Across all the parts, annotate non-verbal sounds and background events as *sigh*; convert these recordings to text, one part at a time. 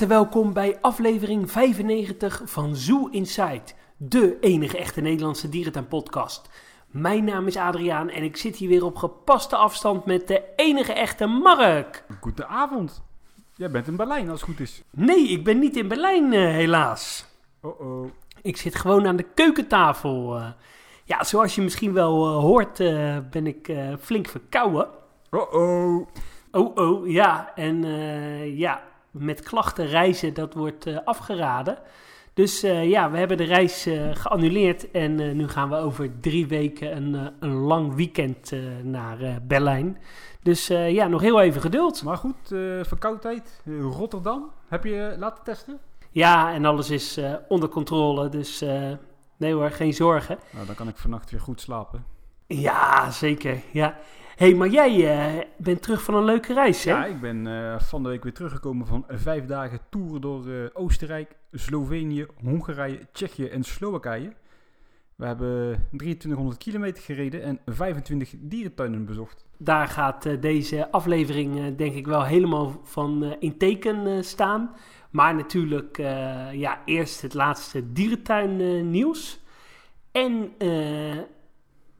harte welkom bij aflevering 95 van Zoo Inside, de enige echte Nederlandse dierentuin-podcast. Mijn naam is Adriaan en ik zit hier weer op gepaste afstand met de enige echte Mark. Goedenavond. Jij bent in Berlijn als het goed is. Nee, ik ben niet in Berlijn, eh, helaas. Oh oh. Ik zit gewoon aan de keukentafel. eh. ja, zoals je misschien wel eh, hoort, ben ik flink verkouden. Oh oh. Oh, oh, ja. En ja, met klachten reizen, dat wordt eh, afgeraden. Dus eh, ja, we hebben de reis eh, geannuleerd en nu gaan we over drie weken een, een lang weekend naar Berlijn. Dus ja, nog heel even geduld. Maar goed, verkoudheid. Rotterdam. Heb je laten testen? Ja, en alles is onder controle, dus nee hoor, geen zorgen. Nou, dan kan ik vannacht weer goed slapen. Ja, zeker, ja. Hey, maar jij eh, bent terug van een leuke reis, hè? Ja, ik ben eh, van de week weer teruggekomen van vijf dagen toeren door eh, Oostenrijk, Slovenië, Hongarije, Tsjechië en Slowakije. We hebben 2300 kilometer gereden en 25 dierentuinen bezocht. Daar gaat deze aflevering denk ik wel helemaal van in teken staan. Maar natuurlijk ja, eerst het laatste dierentuin nieuws. En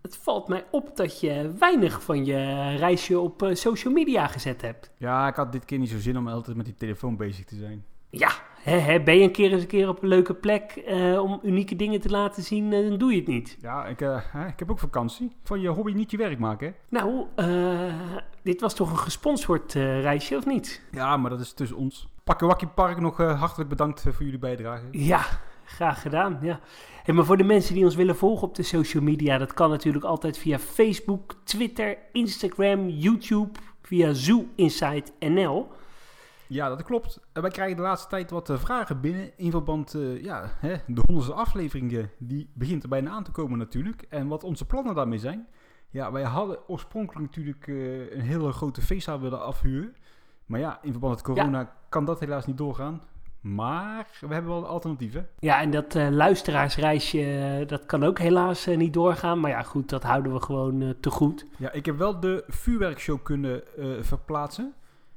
het valt mij op dat je weinig van je reisje op eh, social media gezet hebt. Ja, ik had dit keer niet zo zin om altijd met die telefoon bezig te zijn. Ja, hè, hè, ben je een keer eens een keer op een leuke plek eh, om unieke dingen te laten zien, eh, dan doe je het niet. Ja, ik, ik heb ook vakantie. Van je hobby niet je werk maken, hè? Nou, dit was toch een gesponsord reisje, of niet? Ja, maar dat is tussen ons. Pakkewakkie Park nog hartelijk bedankt voor jullie bijdrage. Ja, graag gedaan. Ja. Hey, maar voor de mensen die ons willen volgen op de social media, dat kan natuurlijk altijd via Facebook, Twitter, Instagram, YouTube, via Zoo Insight NL. Ja, dat klopt. En wij krijgen de laatste tijd wat eh, vragen binnen in verband, eh, ja, hè, de honderdste aflevering, eh, die begint er bijna aan te komen natuurlijk. En wat onze plannen daarmee zijn. Ja, wij hadden oorspronkelijk natuurlijk een hele grote feestzaal willen afhuren. Maar ja, in verband met corona kan dat helaas niet doorgaan. Maar we hebben wel alternatieven. Ja, en dat eh, luisteraarsreisje, eh, dat kan ook helaas eh, niet doorgaan. Maar ja, goed, dat houden we gewoon te goed. Ja, ik heb wel de vuurwerkshow kunnen verplaatsen.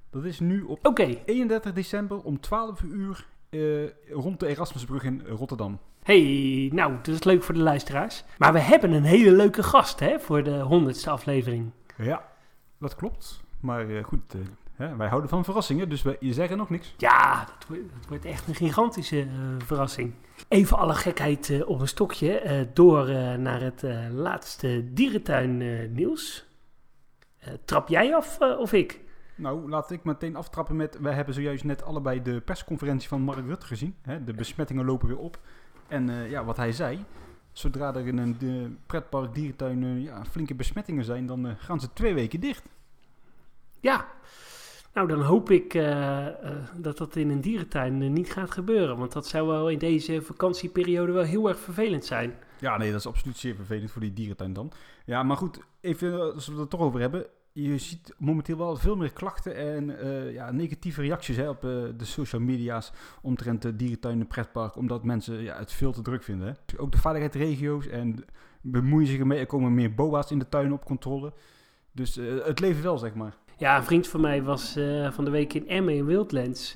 Dat is nu op Oké, 31 december om 12 uur rond de Erasmusbrug in Rotterdam. hey, nou, dat is leuk voor de luisteraars. Maar we hebben een hele leuke gast, hè, voor de honderdste aflevering. Ja, dat klopt. Maar goed, hè, wij houden van verrassingen, dus we je zeggen nog niks. Ja, dat wordt, dat wordt echt een gigantische eh, verrassing. Even alle gekheid eh, op een stokje eh, door naar het laatste dierentuin nieuws. Trap jij af of ik? Nou, laat ik meteen aftrappen met... Wij hebben zojuist net allebei de persconferentie van Mark Rutte gezien. Hè? De besmettingen lopen weer op. En ja, wat hij zei... Zodra er in een pretpark dierentuin ja, flinke besmettingen zijn... dan gaan ze twee weken dicht. Ja. Nou, dan hoop ik eh, eh, dat dat in een dierentuin eh, niet gaat gebeuren. Want dat zou wel in deze vakantieperiode wel heel erg vervelend zijn. Ja, nee, dat is absoluut zeer vervelend voor die dierentuin dan. Ja, maar goed, even als we het er toch over hebben. Je ziet momenteel wel veel meer klachten en ja, negatieve reacties hè, op de social media's omtrent de dierentuin en pretpark. Omdat mensen ja, het veel te druk vinden. Hè. Ook de veiligheidsregio's en bemoeien zich ermee. Er komen meer boa's in de tuin op controle. Dus het leven wel, zeg maar. Ja, een vriend van mij was eh, van de week in Emmen in Wildlands.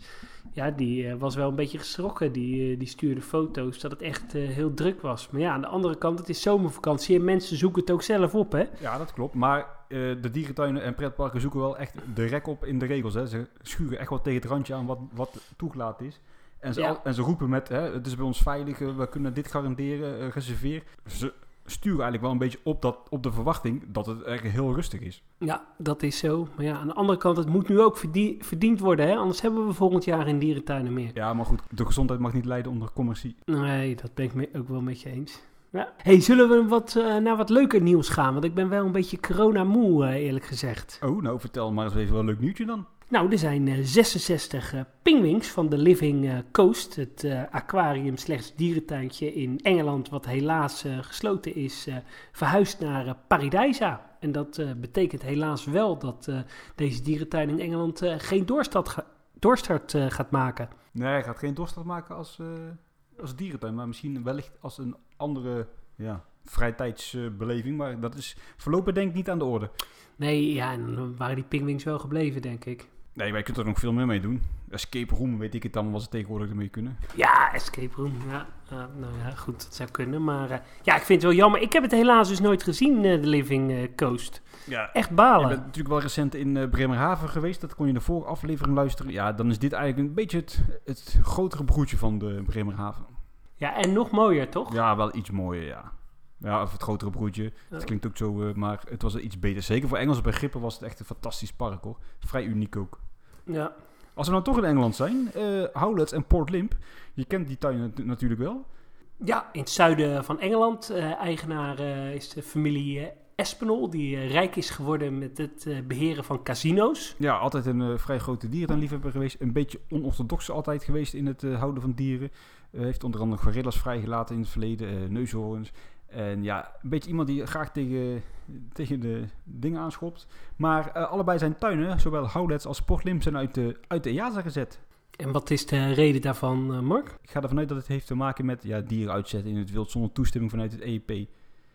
Ja, die eh, was wel een beetje geschrokken. Die, eh, die stuurde foto's dat het echt heel druk was. Maar ja, aan de andere kant, het is zomervakantie en mensen zoeken het ook zelf op, hè? Ja, dat klopt. Maar de dierentuinen en pretparken zoeken wel echt de rek op in de regels. Hè. Ze schuren echt wel tegen het randje aan wat, wat toegelaten is. En ze, Ja. al- en ze roepen met, hè, het is bij ons veilig, we kunnen dit garanderen, reserveer. Ze sturen eigenlijk wel een beetje op, dat, op de verwachting dat het echt heel rustig is. Ja, dat is zo. Maar ja, aan de andere kant, het moet nu ook verdie- verdiend worden, hè? Anders hebben we volgend jaar geen dierentuinen meer. Ja, maar goed, de gezondheid mag niet leiden onder commercie. Nee, dat ben ik me- ook wel met je eens. Ja. Hey, zullen we wat, eh, naar wat leuker nieuws gaan? Want ik ben wel een beetje corona-moe, eh, eerlijk gezegd. Oh, nou vertel maar eens even wel een leuk nieuwtje dan. Nou, er zijn eh, 66 eh pingwings van de Living eh, Coast, het eh, aquarium slechts dierentuintje in Engeland, wat helaas eh, gesloten is, eh, verhuisd naar eh, Paradijsa. En dat eh, betekent helaas wel dat eh, deze dierentuin in Engeland eh, geen doorstart, ga- doorstart eh, gaat maken. Nee, hij gaat geen doorstart maken als, eh, als dierentuin, maar misschien wellicht als een andere ja, vrijtijdsbeleving. maar dat is voorlopig denk ik niet aan de orde. Nee, ja, en dan waren die pingwings wel gebleven, denk ik. Nee, maar je kunt er nog veel meer mee doen. Escape room, weet ik het dan, wat ze tegenwoordig ermee kunnen. Ja, escape room. Ja, uh, nou ja, goed, dat zou kunnen. Maar uh, ja, ik vind het wel jammer. Ik heb het helaas dus nooit gezien, uh, The Living Coast. Ja, Echt balen. Je bent natuurlijk wel recent in Bremerhaven geweest. Dat kon je de vorige aflevering luisteren. Ja, dan is dit eigenlijk een beetje het, het grotere broertje van de Bremerhaven. Ja, en nog mooier, toch? Ja, wel iets mooier, ja. Ja, of het grotere broertje. Het klinkt ook zo, maar het was iets beter. Zeker voor Engelse begrippen was het echt een fantastisch park, hoor. Vrij uniek ook. Ja. Als we nou toch in Engeland zijn, uh, Howlett en Port Limp. Je kent die tuin natuurlijk wel. Ja, in het zuiden van Engeland. Uh, eigenaar uh, is de familie Espinol, die rijk is geworden met het beheren van casino's. Ja, altijd een vrij grote dierenliefhebber geweest. Een beetje onorthodox altijd geweest in het houden van dieren. heeft onder andere gorillas vrijgelaten in het verleden, neushoorns. En ja, een beetje iemand die graag tegen, tegen de dingen aanschopt. Maar uh, allebei zijn tuinen, zowel Howlets als Portlim, zijn uit de, uit de EASA gezet. En wat is de reden daarvan, uh, Mark? Ik ga ervan uit dat het heeft te maken met ja, dieren uitzetten in het wild zonder toestemming vanuit het EEP.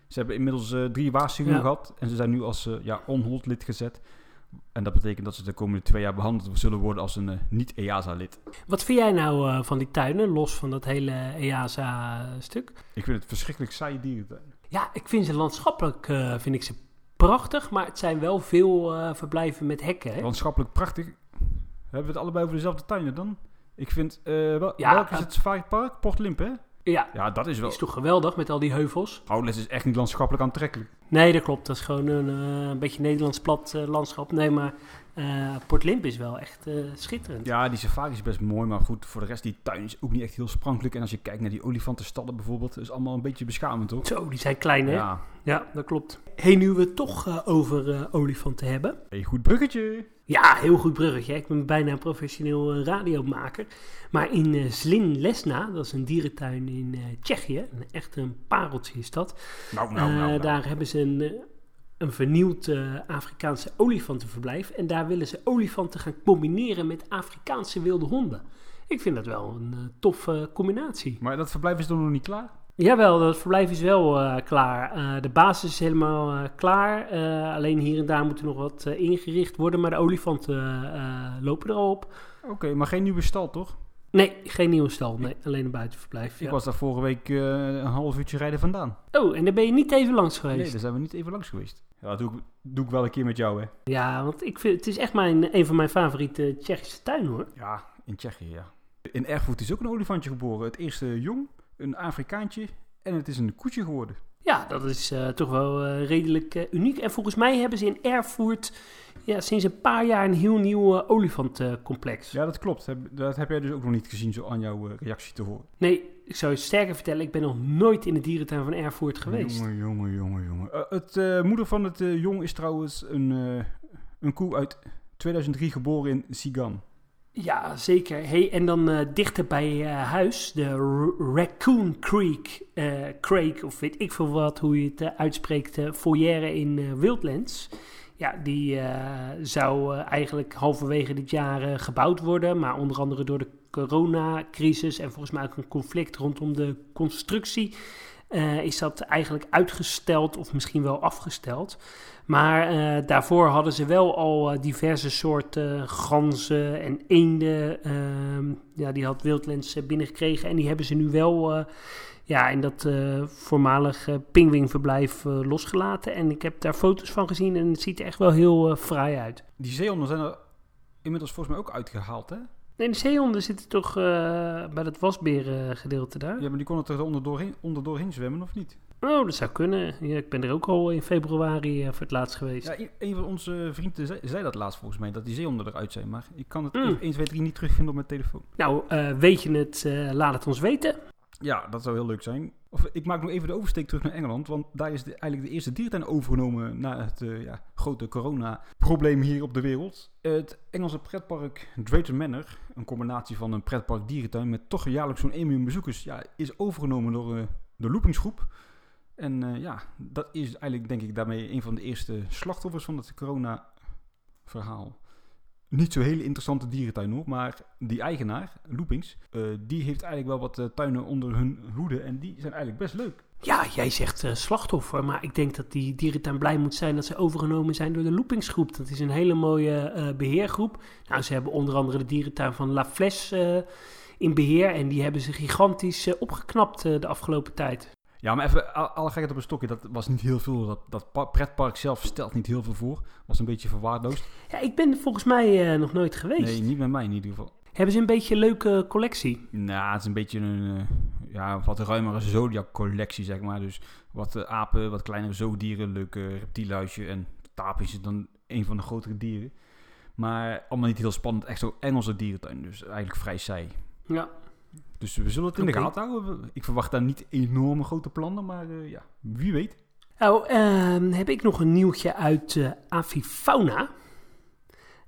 Ze hebben inmiddels uh, drie waarschuwingen ja. gehad en ze zijn nu als ja, on-hold lid gezet. En dat betekent dat ze de komende twee jaar behandeld zullen worden als een uh, niet-EASA-lid. Wat vind jij nou uh, van die tuinen, los van dat hele EASA-stuk? Ik vind het verschrikkelijk saaie dierentuin. Ja, ik vind ze landschappelijk uh, vind ik ze prachtig, maar het zijn wel veel verblijven met hekken. Hè? Landschappelijk prachtig. Hebben we het allebei over dezelfde tuinen dan? Ik vind, wel, ja, welk is het Safari Park? Port Limp, hè? Ja, ja, dat is wel... is toch geweldig met al die heuvels? Howlett is echt niet landschappelijk aantrekkelijk. Nee, dat klopt. Dat is gewoon een, uh, een beetje Nederlands plat uh, landschap. Nee, maar uh, Port Limp is wel echt schitterend. Ja, die safari is best mooi, maar goed, voor de rest, die tuin is ook niet echt heel sprankelijk. En als je kijkt naar die olifantenstallen bijvoorbeeld, is allemaal een beetje beschamend, toch? Zo, die zijn klein, hè? Ja. Ja, dat klopt. Hey, nu we het toch over olifanten hebben. Hey, goed bruggetje. Ja, heel goed bruggetje. Ik ben bijna een professioneel uh, radiomaker. Maar in Zlin Lesna, dat is een dierentuin in uh, Tsjechië, een, echt een pareltje is dat. Nou, nou, nou, daar hebben ze een, een vernieuwd Afrikaanse olifantenverblijf. En daar willen ze olifanten gaan combineren met Afrikaanse wilde honden. Ik vind dat wel een toffe combinatie. Maar dat verblijf is dan nog niet klaar? Jawel, dat verblijf is wel uh, klaar. Uh, de basis is helemaal uh, klaar. alleen hier en daar moet er nog wat ingericht worden. Maar de olifanten lopen er al op. Oké, okay, maar geen nieuwe stal, toch? Nee, geen nieuwe stal. Nee, alleen een buitenverblijf. Ik ja. was daar vorige week een half uurtje rijden vandaan. Oh, en daar ben je niet even langs geweest? Nee, daar zijn we niet even langs geweest. Ja, dat doe ik, doe ik wel een keer met jou, hè? Ja, want ik vind, het is echt mijn, een van mijn favoriete Tsjechische tuinen, hoor. Ja, in Tsjechië, ja. In Erfurt is ook een olifantje geboren. Het eerste jong een Afrikaantje en het is een koetje geworden. Ja, dat is uh, toch wel uh, redelijk uh, uniek. En volgens mij hebben ze in Erfurt ja, sinds een paar jaar een heel nieuw olifantcomplex. ja, dat klopt. Dat heb jij dus ook nog niet gezien, zo aan jouw reactie te horen. Nee, ik zou je sterker vertellen, ik ben nog nooit in de dierentuin van Erfurt geweest. Jongen, jongen, jongen, jongen. het moeder van het jong is trouwens een, een koe uit 2003 geboren in Sigan. Ja, zeker. Hey, en dan uh, dichter bij uh, huis, de Raccoon Creek, uh, Creek, of weet ik veel wat, hoe je het uitspreekt, foyer in Wildlands. Ja, die zou eigenlijk halverwege dit jaar gebouwd worden, maar onder andere door de coronacrisis en volgens mij ook een conflict rondom de constructie is dat eigenlijk uitgesteld of misschien wel afgesteld. Maar uh, daarvoor hadden ze wel al uh, diverse soorten ganzen en eenden. Uh, ja, die had Wildlands binnengekregen. En die hebben ze nu wel ja, in dat voormalig pingwingverblijf losgelaten. En ik heb daar foto's van gezien en het ziet er echt wel heel fraai uit. Die zeehonden zijn er inmiddels volgens mij ook uitgehaald, hè? Nee, de zeehonden zitten toch bij dat wasberengedeelte daar? Ja, maar die konden er onderdoor onderdoorheen zwemmen, of niet? Oh, dat zou kunnen. Ja, ik ben er ook al in februari uh, voor het laatst geweest. Ja, een van onze vrienden zei, zei, dat laatst volgens mij, dat die zeehonden eruit zijn. Maar ik kan het mm. 1, 2, 3 niet terugvinden op mijn telefoon. Nou, uh, weet je het, laat het ons weten. Ja, dat zou heel leuk zijn. Of, ik maak nog even de oversteek terug naar Engeland, want daar is eigenlijk de eerste diertuin overgenomen na het ja, grote corona-probleem hier op de wereld. Het Engelse pretpark Drayton Manor, een combinatie van een pretpark dierentuin met toch jaarlijks zo'n 1 miljoen bezoekers, ja, is overgenomen door de Loopingsgroep. En uh, ja, dat is eigenlijk denk ik daarmee een van de eerste slachtoffers van het corona-verhaal. Niet zo'n hele interessante dierentuin hoor. Maar die eigenaar, Loopings, eh, die heeft eigenlijk wel wat eh, tuinen onder hun hoede. En die zijn eigenlijk best leuk. Ja, jij zegt eh, slachtoffer, maar ik denk dat die dierentuin blij moet zijn dat ze overgenomen zijn door de Loopingsgroep. Dat is een hele mooie eh, beheergroep. Nou, ze hebben onder andere de dierentuin van La eh, in beheer en die hebben ze gigantisch opgeknapt de afgelopen tijd. Ja, maar even al- alle gekheid op een stokje. Dat was niet heel veel. Dat, dat pa- pretpark zelf stelt niet heel veel voor. Was een beetje verwaarloosd. Ja, ik ben volgens mij eh, nog nooit geweest. Nee, niet met mij in ieder geval. Hebben ze een beetje een leuke collectie? Nou, het is een beetje een eh, ja, wat ruimere Zodiac-collectie, zeg maar. Dus wat eh, apen, wat kleinere zoogdieren, leuke reptielhuisje en tapies is dan een van de grotere dieren. Maar allemaal niet heel spannend, echt zo Engelse dierentuin, dus eigenlijk vrij saai. Ja. Dus we zullen het in de gaten houden. Ik verwacht daar niet enorme grote plannen, maar eh, ja, wie weet. Nou, ehm, heb ik nog een nieuwtje uit eh Avifauna.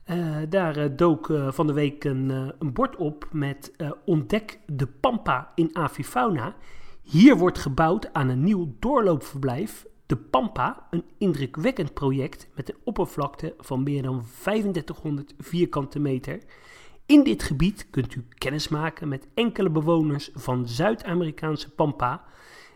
Eh, daar dook van de week een, een bord op met Ontdek de Pampa in Avifauna. Hier wordt gebouwd aan een nieuw doorloopverblijf. De Pampa, een indrukwekkend project met een oppervlakte van meer dan 3500 vierkante meter. In dit gebied kunt u kennis maken met enkele bewoners van Zuid-Amerikaanse Pampa.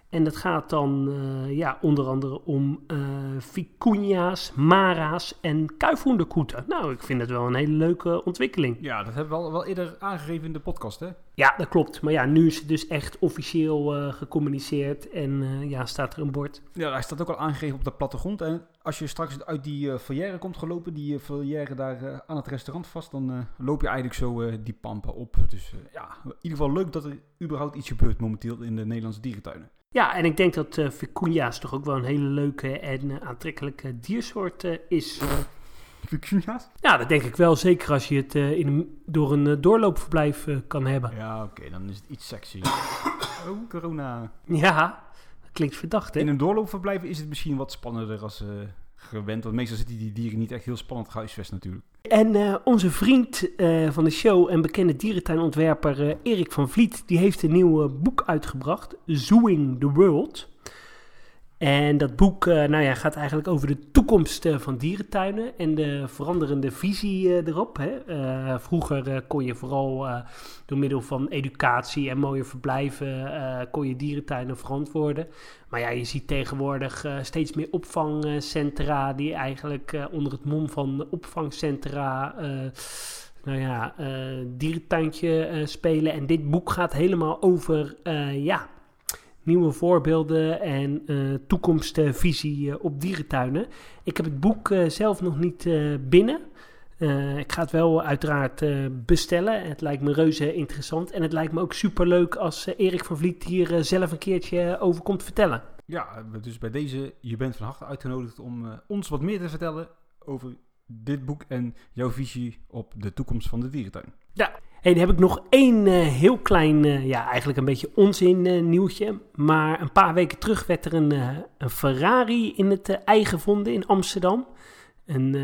En dat gaat dan eh, ja, onder andere om eh vicunia's, mara's en kuifhoenderkoeten. Nou, ik vind het wel een hele leuke ontwikkeling. Ja, dat hebben we al wel eerder aangegeven in de podcast, hè? Ja, dat klopt. Maar ja, nu is het dus echt officieel eh, gecommuniceerd en ja, staat er een bord. Ja, hij staat ook al aangegeven op de plattegrond. En als je straks uit die uh, foyer komt gelopen, die uh, foyer daar uh, aan het restaurant vast, dan uh, loop je eigenlijk zo uh, die pampen op. Dus ja, in ieder geval leuk dat er überhaupt iets gebeurt momenteel in de Nederlandse dierentuinen. Ja, en ik denk dat uh, vicunia's toch ook wel een hele leuke en uh, aantrekkelijke diersoort uh, is. *laughs* Vicunia's? Ja, dat denk ik wel. Zeker als je het uh, in een, door een uh, doorloopverblijf uh, kan hebben. Ja, oké, okay, dan is het iets sexy. *coughs* oh, corona. Ja, dat klinkt verdacht, hè? In een doorloopverblijf is het misschien wat spannender als uh, gewend. Want meestal zitten die dieren niet echt heel spannend gehuisvest natuurlijk. En uh, onze vriend uh, van de show en bekende dierentuinontwerper uh, Erik van Vliet, die heeft een nieuw boek uitgebracht, Zooing the World. En dat boek nou ja, gaat eigenlijk over de toekomst van dierentuinen en de veranderende visie erop. Hè. vroeger kon je vooral door middel van educatie en mooie verblijven kon je dierentuinen verantwoorden. Maar ja, je ziet tegenwoordig steeds meer opvangcentra die eigenlijk onder het mom van opvangcentra nou ja, dierentuintje spelen. En dit boek gaat helemaal over ja, nieuwe voorbeelden en uh, toekomstvisie uh, op dierentuinen. Ik heb het boek uh, zelf nog niet binnen. ik ga het wel uiteraard bestellen. Het lijkt me reuze interessant. En het lijkt me ook superleuk als Erik van Vliet hier zelf een keertje over komt vertellen. Ja, dus bij deze, je bent van harte uitgenodigd om ons wat meer te vertellen over dit boek en jouw visie op de toekomst van de dierentuin. Ja, Hey, dan heb ik nog één uh, heel klein, uh, ja, eigenlijk een beetje onzin uh, nieuwtje. Maar een paar weken terug werd er een, een Ferrari in het ei gevonden in Amsterdam. Een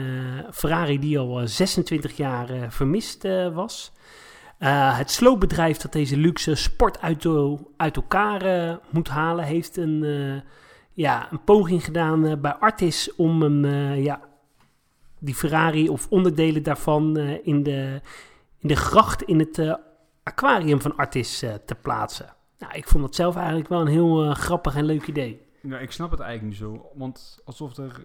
Ferrari die al 26 jaar vermist was. het sloopbedrijf dat deze luxe sportauto uit elkaar moet halen, heeft een, ja, een poging gedaan bij Artis om ja, die Ferrari of onderdelen daarvan in de in de gracht in het uh, aquarium van Artis uh, te plaatsen. Nou, ik vond dat zelf eigenlijk wel een heel uh, grappig en leuk idee. Ja, ik snap het eigenlijk niet zo. Want alsof er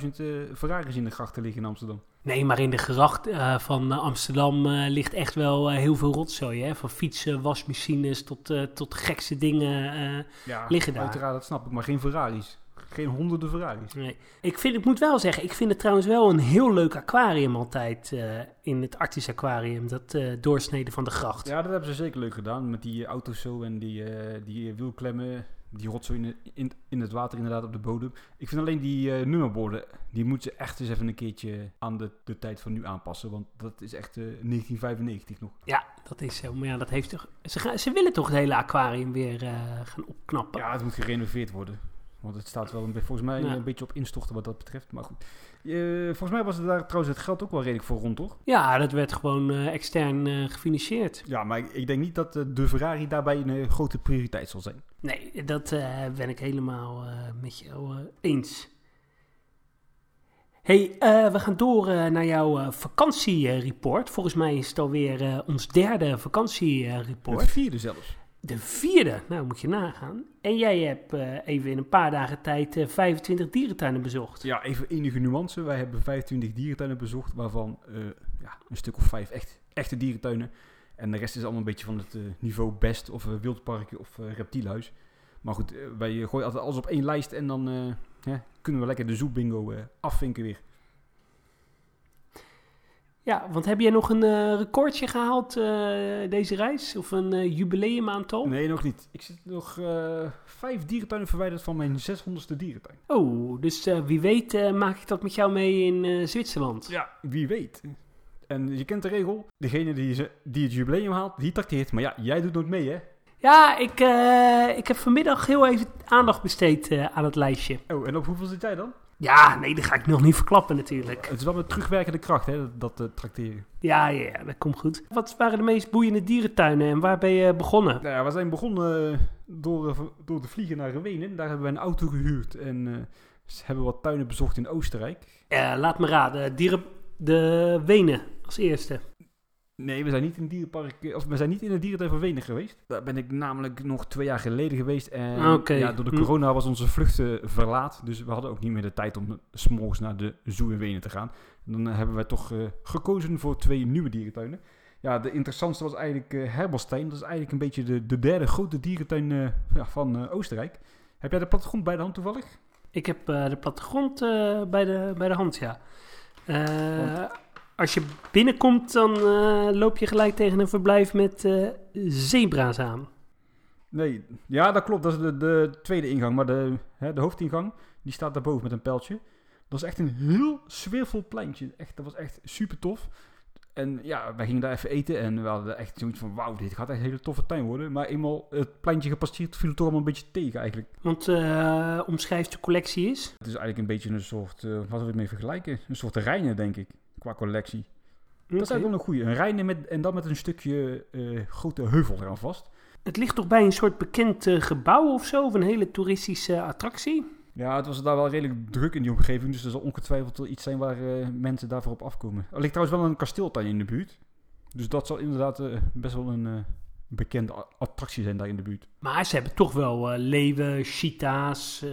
180.000 Ferraris in de grachten liggen in Amsterdam. Nee, maar in de gracht van Amsterdam ligt echt wel heel veel rotzooi. Hè? Van fietsen, wasmachines tot, tot gekste dingen ja, liggen daar. uiteraard, dat snap ik. Maar geen Ferraris. Geen honderden Ferraris. Nee. Ik, vind, ik moet wel zeggen, ik vind het trouwens wel een heel leuk aquarium altijd uh, in het Arctis Aquarium. Dat uh, doorsneden van de gracht. Ja, dat hebben ze zeker leuk gedaan. Met die auto's zo en die, uh, die wielklemmen. Die rotzooi in, in, in, het water inderdaad op de bodem. Ik vind alleen die nummerborden, die moeten ze echt eens even een keertje aan de, de tijd van nu aanpassen. Want dat is echt 1995 nog. Ja, dat is zo. Maar ja, dat heeft toch... Ze, gaan, ze willen toch het hele aquarium weer gaan opknappen? Ja, het moet gerenoveerd worden. Want het staat wel een, volgens mij ja. een beetje op instorten wat dat betreft. Maar goed. Uh, volgens mij was er daar trouwens het geld ook wel redelijk voor rond, toch? Ja, dat werd gewoon uh, extern uh, gefinancierd. Ja, maar ik, ik, denk niet dat de Ferrari daarbij een grote prioriteit zal zijn. Nee, dat ben ik helemaal met jou eens. Hey, eh, we gaan door eh, naar jouw vakantiereport. Volgens mij is het alweer ons derde vakantiereport. De vierde zelfs. De vierde, nou moet je nagaan. En jij hebt even in een paar dagen tijd 25 dierentuinen bezocht. Ja, even enige nuance. Wij hebben 25 dierentuinen bezocht, waarvan ja, een stuk of vijf echt, echte dierentuinen. En de rest is allemaal een beetje van het niveau best of wildparkje of reptielhuis. Maar goed, wij gooien altijd alles op één lijst en dan kunnen we lekker de zoekbingo afvinken weer. Ja, want heb jij nog een uh, recordje gehaald uh, deze reis? Of een jubileumaantal? Nee, nog niet. Ik zit nog vijf dierentuinen verwijderd van mijn 600ste dierentuin. Oh, dus wie weet maak ik dat met jou mee in Zwitserland? Ja, wie weet. En je kent de regel, degene die, die het jubileum haalt, die trakteert. Maar ja, jij doet nooit mee hè? Ja, ik, uh, ik heb vanmiddag heel even aandacht besteed uh, aan het lijstje. Oh, en op hoeveel zit jij dan? Ja, nee, dat ga ik nog niet verklappen natuurlijk. Het is wel met terugwerkende kracht, hè, dat, dat uh, trakteren. Ja, ja, dat komt goed. Wat waren de meest boeiende dierentuinen en waar ben je begonnen? Nou ja, we zijn begonnen door, door te vliegen naar Wenen. Daar hebben we een auto gehuurd en hebben wat tuinen bezocht in Oostenrijk. laat me raden, dieren, de Wenen als eerste. Nee, we zijn niet in dierenpark, eh, of we zijn niet in het dierentuin van Wenen geweest. Daar ben ik namelijk nog twee jaar geleden geweest. En ja, door de hm. corona was onze vlucht verlaat. Dus we hadden ook niet meer de tijd om s'morgens naar de zoo in Wenen te gaan. En dan hebben wij toch uh, gekozen voor twee nieuwe dierentuinen. Ja, de interessantste was eigenlijk uh, Herbalstein. Dat is eigenlijk een beetje de, de derde grote dierentuin ja, van Oostenrijk. Heb jij de plattegrond bij de hand toevallig? Ik heb de plattegrond bij, de, bij de hand, ja. Als je binnenkomt, dan uh, loop je gelijk tegen een verblijf met uh, zebra's aan. Nee, ja, dat klopt. Dat is de, de tweede ingang. Maar de, hè, de hoofdingang, die staat daarboven met een pijltje. Dat is echt een heel sfeervol pleintje. Echt, dat was echt super tof. En ja, wij gingen daar even eten en we hadden echt zoiets van... Wauw, dit gaat echt een hele toffe tuin worden. Maar eenmaal het pleintje gepasseerd viel het toch allemaal een beetje tegen eigenlijk. Want uh, omschrijft de collectie is? Het is eigenlijk een beetje een soort... Uh, wat wil ik mee vergelijken? Een soort terreinen, denk ik qua collectie. Dat is eigenlijk wel een goede. Een rijden met, en dan met een stukje uh, grote heuvel eraan vast. Het ligt toch bij een soort bekend uh, gebouw of zo? Of een hele toeristische attractie? Ja, het was daar wel redelijk druk in die omgeving. Dus er zal ongetwijfeld wel iets zijn waar uh, mensen daarvoor op afkomen. Er ligt trouwens wel een kasteeltuin in de buurt. Dus dat zal inderdaad best wel een bekende attractie zijn daar in de buurt. Maar ze hebben toch wel uh, leeuwen, cheetahs, uh,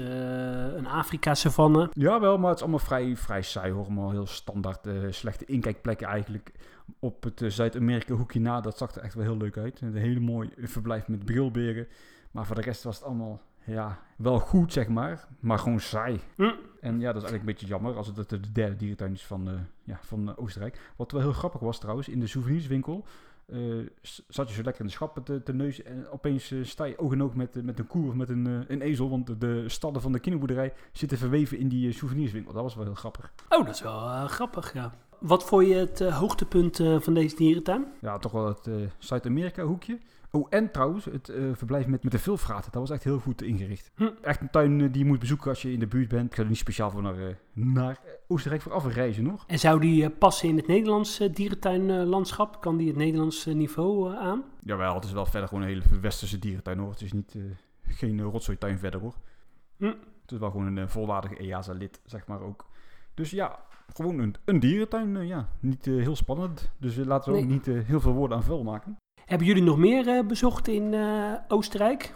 een Afrika-savanne. Ja, wel, maar het is allemaal vrij, vrij saai hoor. Allemaal heel standaard, uh, slechte inkijkplekken eigenlijk. Op het Zuid-Amerika hoekje na, dat zag er echt wel heel leuk uit. Een hele mooi verblijf met brilberen. Maar voor de rest was het allemaal ja, wel goed, zeg maar. Maar gewoon saai. Hm. En ja, dat is eigenlijk een beetje jammer als het de derde dierentuin is van, ja, van Oostenrijk. Wat wel heel grappig was trouwens, in de souvenirswinkel uh, zat je zo lekker in de schappen te, te neuzen en opeens uh, sta je oog in oog met, met een koe of met een, uh, een ezel, want de stallen van de kinderboerderij zitten verweven in die souvenirswinkel. Dat was wel heel grappig. Oh, dat is wel grappig, ja. Wat vond je het hoogtepunt van deze dierentuin? Ja, toch wel het Zuid-Amerika hoekje. Oh, en trouwens, het uh, verblijf met, met de vilvraten, dat was echt heel goed ingericht. Hm. Echt een tuin die je moet bezoeken als je in de buurt bent. Ik ga er niet speciaal voor naar, uh, naar Oostenrijk voor afreizen nog. En zou die uh, passen in het Nederlandse dierentuinlandschap? kan die het Nederlandse niveau aan? Jawel, het is wel verder gewoon een hele westerse dierentuin hoor. Het is niet, geen rotzooituin verder hoor. Hm. Het is wel gewoon een volwaardige EASA-lid, zeg maar ook. Dus ja, gewoon een, een dierentuin, ja, niet heel spannend. Dus laten we nee. ook niet heel veel woorden aan vuil maken. Hebben jullie nog meer uh, bezocht in uh, Oostenrijk?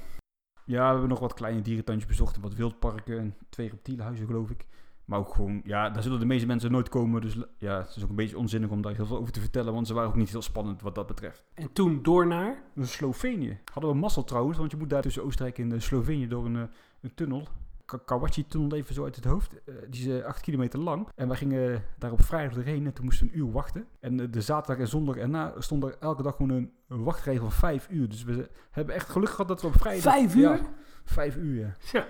Ja, we hebben nog wat kleine dierentuintjes bezocht. Wat wildparken en twee reptielenhuizen, geloof ik. Maar ook gewoon, ja, daar zullen de meeste mensen nooit komen. Dus ja, het is ook een beetje onzinnig om daar heel veel over te vertellen. Want ze waren ook niet heel spannend wat dat betreft. En toen door naar? Slovenië. Hadden we mazzel trouwens, want je moet daar tussen Oostenrijk en Slovenië door een, een tunnel. Kawachi-tunnel even zo uit het hoofd. Uh, die is 8 kilometer lang. En wij gingen daar op vrijdag doorheen en toen moesten we een uur wachten. En uh, de zaterdag en zondag erna stond er elke dag gewoon een, wachtregel van 5 uur. Dus we hebben echt geluk gehad dat we op vrijdag... 5 uur? Ja, 5 uur, ja. ja.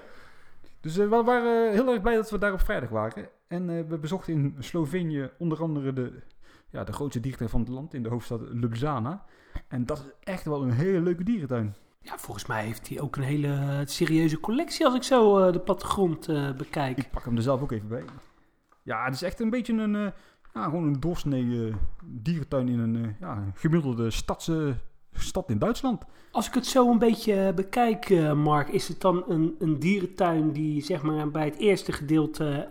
Dus we waren heel erg blij dat we daar op vrijdag waren. En we bezochten in Slovenië onder andere de, ja, de grootste dierentuin van het land in de hoofdstad Ljubljana. En dat is echt wel een hele leuke dierentuin. Ja, volgens mij heeft hij ook een hele serieuze collectie als ik zo uh, de plattegrond uh, bekijk. Ik pak hem er zelf ook even bij. Ja, het is echt een beetje een, uh, ja, gewoon een doorsnee dierentuin in een ja, gemiddelde stadse, stad in Duitsland. Als ik het zo een beetje bekijk, Mark, is het dan een, een dierentuin die zeg maar bij het eerste gedeelte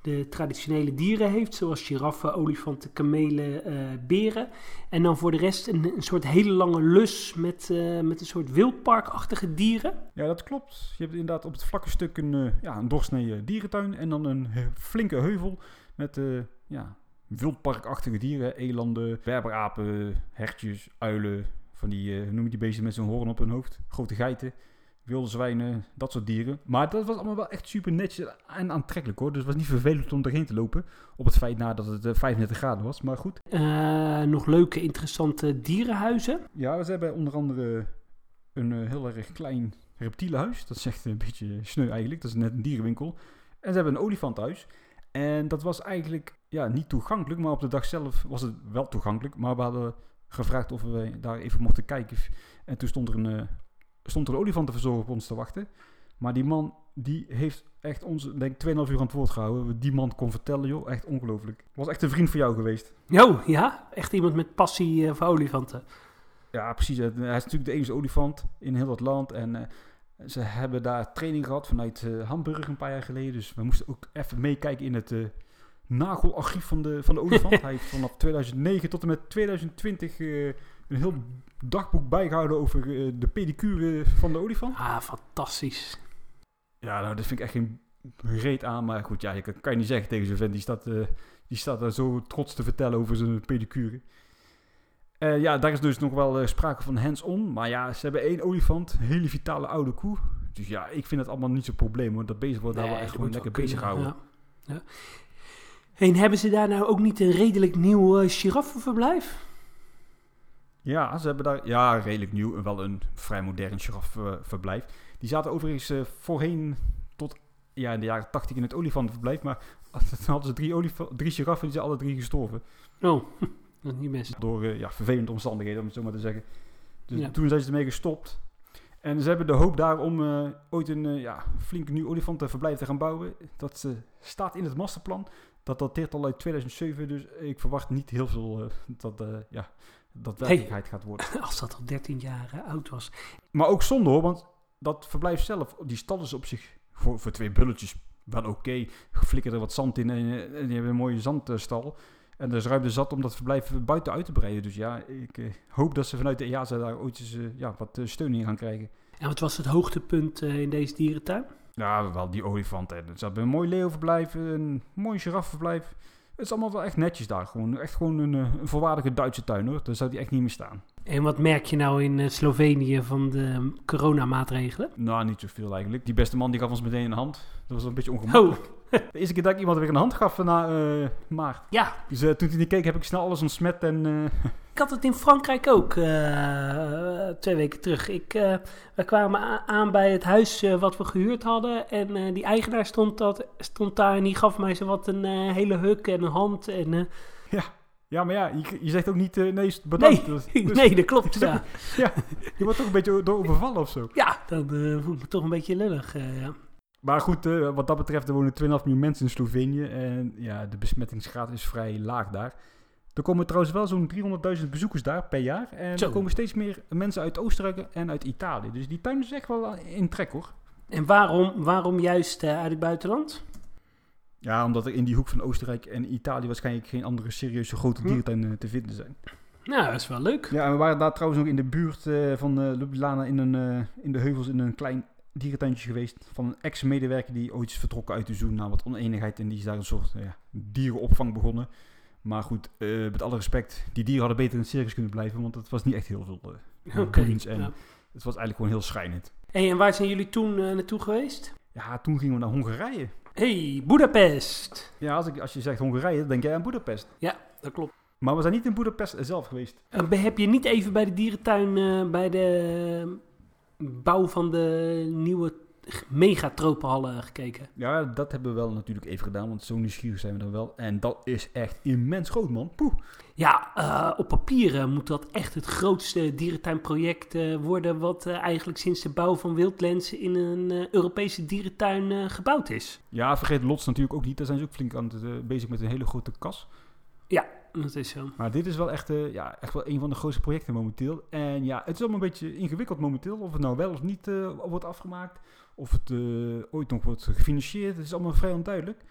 de traditionele dieren heeft, zoals giraffen, olifanten, kamelen, eh, beren. En dan voor de rest een, een soort hele lange lus met, eh, met een soort wildparkachtige dieren. Ja, dat klopt. Je hebt inderdaad op het vlakke stuk een, eh, ja, een doorsnee dierentuin en dan een flinke heuvel met ja, wildparkachtige dieren. Elanden, berberapen, hertjes, uilen, van die, noem je die beesten met zo'n hoorn op hun hoofd? Grote geiten, wilde zwijnen, dat soort dieren. Maar dat was allemaal wel echt super netjes en aantrekkelijk hoor. Dus het was niet vervelend om erheen te lopen. Op het feit na dat het eh, 35 graden was. Maar goed. Eh, nog leuke, interessante dierenhuizen. Ja, ze hebben onder andere een eh, heel erg klein reptielenhuis. Dat is echt een beetje sneu eigenlijk. Dat is net een dierenwinkel. En ze hebben een olifantenhuis. En dat was eigenlijk ja, niet toegankelijk. Maar op de dag zelf was het wel toegankelijk. Maar we hadden gevraagd of we daar even mochten kijken. En toen stond er een, eh, stond er een olifantenverzorger op ons te wachten. Maar die man die heeft echt ons, denk ik, 2,5 uur aan het woord gehouden. Die man kon vertellen, joh, echt ongelooflijk. Was echt een vriend van jou geweest. Jo, ja, echt iemand met passie eh, voor olifanten. Ja, precies. Hij is natuurlijk de enige olifant in heel dat land. En eh, ze hebben daar training gehad vanuit eh, Hamburg een paar jaar geleden. Dus we moesten ook even meekijken in het nagelarchief van de, van de olifant. *laughs* Hij heeft vanaf 2009 tot en met 2020 eh, een heel dagboek bijgehouden over eh, de pedicure van de olifant. Ah, fantastisch. Ja, nou, dat vind ik echt geen reet aan. Maar goed, ja, je kan, kan je niet zeggen tegen zo'n vent. Die staat, eh, die staat daar zo trots te vertellen over zijn pedicure. Eh, ja, daar is dus nog wel eh, sprake van hands-on. Maar ja, ze hebben één olifant, een hele vitale oude koe. Dus ja, ik vind het allemaal niet zo'n probleem hoor. Dat bezig wordt daar wel echt dat gewoon lekker bezig houden. Ja. Ja. En hebben ze daar nou ook niet een redelijk nieuw uh, giraffenverblijf? Ja, ze hebben daar ja, redelijk nieuw en wel een vrij modern giraffenverblijf. Die zaten overigens eh, voorheen tot ja, in de jaren 80 in het olifantenverblijf. Maar *laughs* toen hadden ze drie, olifa- drie giraffen die zijn alle drie gestorven. Oh, *laughs* dat is niet best. Door eh, ja, vervelende omstandigheden, om het zo maar te zeggen. Dus Ja. toen zijn ze ermee gestopt. En ze hebben de hoop daar om eh, ooit een eh, ja, flink nieuw olifantenverblijf te gaan bouwen. Dat eh, staat in het masterplan. Dat dateert al uit 2007, dus ik verwacht niet heel veel eh, dat, eh, ja, dat Hey. werkelijkheid gaat worden. *laughs* Als dat al 13 jaar oud was. Maar ook zonde hoor, want dat verblijf zelf, die stad is op zich voor, voor twee bulletjes wel oké. Geflikkerd er wat zand in en, eh, en die hebben een mooie zandstal. En er is ruimte zat om dat verblijf buiten uit te breiden. Dus ja, ik eh, hoop dat ze vanuit de EASA daar ooit eens eh, ja, wat steun in gaan krijgen. En wat was het hoogtepunt in deze dierentuin? Ja, wel die olifanten. En Ze hebben een mooi leeuwverblijf, een mooi giraffenverblijf. Het is allemaal wel echt netjes daar. Gewoon, echt gewoon een, eh, een volwaardige Duitse tuin hoor. Daar zou die echt niet meer staan. En wat merk je nou in eh, Slovenië van de coronamaatregelen? Nou, niet zoveel eigenlijk. Die beste man die gaf ons meteen een hand. Dat was een beetje ongemakkelijk. Oh, De eerste keer dat ik iemand weer een hand gaf na eh, maart. ja, Dus eh, toen hij niet keek, heb ik snel alles ontsmet en... eh, *laughs* ik had het in Frankrijk ook eh, twee weken terug. Ik, eh, we kwamen aan bij het huis eh, wat we gehuurd hadden. En eh, die eigenaar stond, dat, stond daar en die gaf mij zo wat een eh, hele huk en een hand. En, eh, ja, maar ja, je, je zegt ook niet nee, nee bedankt. Dus- *laughs* dus nee, dat klopt. *laughs* Ja, Je wordt toch een beetje door overvallen of zo. ja dan eh, voel ik me toch een beetje lullig. eh, ja. Maar goed, eh, wat dat betreft, er wonen 2,5 miljoen mensen in Slovenië. En ja, de besmettingsgraad is vrij laag daar. Er komen trouwens wel zo'n 300.000 bezoekers daar per jaar. En Zo. er komen steeds meer mensen uit Oostenrijk en uit Italië. Dus die tuin is echt wel in trek hoor. En waarom, waarom juist eh, uit het buitenland? Ja, omdat er in die hoek van Oostenrijk en Italië waarschijnlijk geen andere serieuze grote Hm. dierentuin eh, te vinden zijn. Nou, dat is wel leuk. Ja, en we waren daar trouwens ook in de buurt eh, van eh Ljubljana in, een, eh, in de heuvels in een klein dierentuintje geweest. Van een ex-medewerker die ooit is vertrokken uit de zoo na wat oneenigheid. En die is daar een soort ja, dierenopvang begonnen. Maar goed, eh, met alle respect, die dieren hadden beter in het circus kunnen blijven. Want het was niet echt heel veel. eh, *laughs* boeiends en ja. Het was eigenlijk gewoon heel schrijnend. Hey, en waar zijn jullie toen eh, naartoe geweest? Ja, toen gingen we naar Hongarije. Hey, Budapest. Ja, als, ik, als je zegt Hongarije, dan denk jij aan Budapest. Dat klopt. Maar we zijn niet in Budapest zelf geweest. Eh, heb je niet even bij de dierentuin, eh, bij de eh, bouw van de nieuwe megatropenhallen gekeken? Ja, dat hebben we wel natuurlijk even gedaan, want zo nieuwsgierig zijn we dan wel. En dat is echt immens groot, man. Poeh. Ja, eh, op papier eh, moet dat echt het grootste dierentuinproject eh, worden... wat eigenlijk sinds de bouw van Wildlands in een Europese dierentuin gebouwd is. Ja, vergeet Lots natuurlijk ook niet. Daar zijn ze ook flink aan het, bezig met een hele grote kas. Dat is zo. Maar dit is wel echt, ja, echt wel een van de grootste projecten momenteel. En ja, het is allemaal een beetje ingewikkeld momenteel. Of het nou wel of niet wordt afgemaakt. Of het eh, ooit nog wordt gefinancierd. Het is allemaal vrij onduidelijk.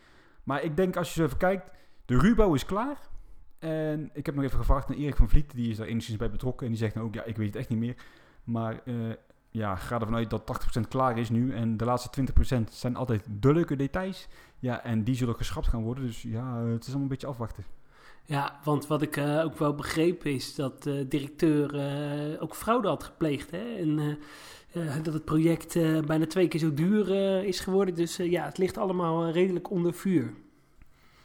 Maar ik denk als je even kijkt, de ruwbouw is klaar. En ik heb nog even gevraagd naar Erik van Vliet, die is daar enigszins bij betrokken. En die zegt nou ook, ja, ik weet het echt niet meer. Maar eh, ja, ga ervan uit dat 80% klaar is nu. En de laatste 20% zijn altijd de leuke details. Ja, en die zullen geschrapt gaan worden. Dus ja, het is allemaal een beetje afwachten. Ja, want wat ik eh, ook wel begrepen is dat de directeur ook fraude had gepleegd. Hè? En dat het project bijna twee keer zo duur is geworden. Dus ja, het ligt allemaal redelijk onder vuur.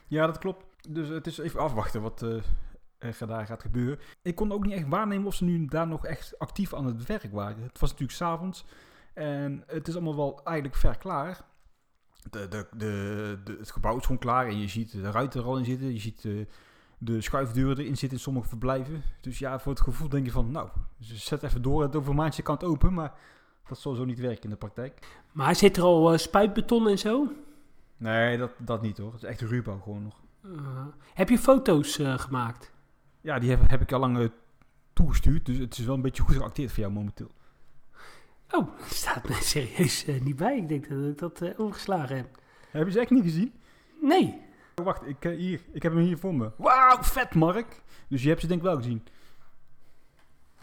Ja, dat klopt. Dus het is even afwachten wat er daar gaat gebeuren. Ik kon ook niet echt waarnemen of ze nu daar nog echt actief aan het werk waren. Het was natuurlijk s'avonds en het is allemaal wel eigenlijk ver klaar. De, de, de, het gebouw is gewoon klaar en je ziet de ruiten er al in zitten. Je ziet de schuifdeuren erin zitten in sommige verblijven. Dus ja, voor het gevoel denk je van, nou, zet even door, het over maandje kan het open, maar dat zal zo niet werken in de praktijk. Maar zit er al uh, spuitbeton en zo? Nee, dat, dat niet hoor. Het is echt ruwbouw gewoon nog. Uh, heb je foto's uh, gemaakt? Ja, die heb, heb ik al lang toegestuurd, dus het is wel een beetje goed geacteerd voor jou momenteel. Oh, *laughs* dat staat me serieus niet bij. Ik denk dat ik dat overgeslagen heb. Heb je ze echt niet gezien? Nee. Oh, wacht, ik, hier, ik heb hem hier voor me. Wauw, vet Mark. Dus je hebt ze denk ik wel gezien.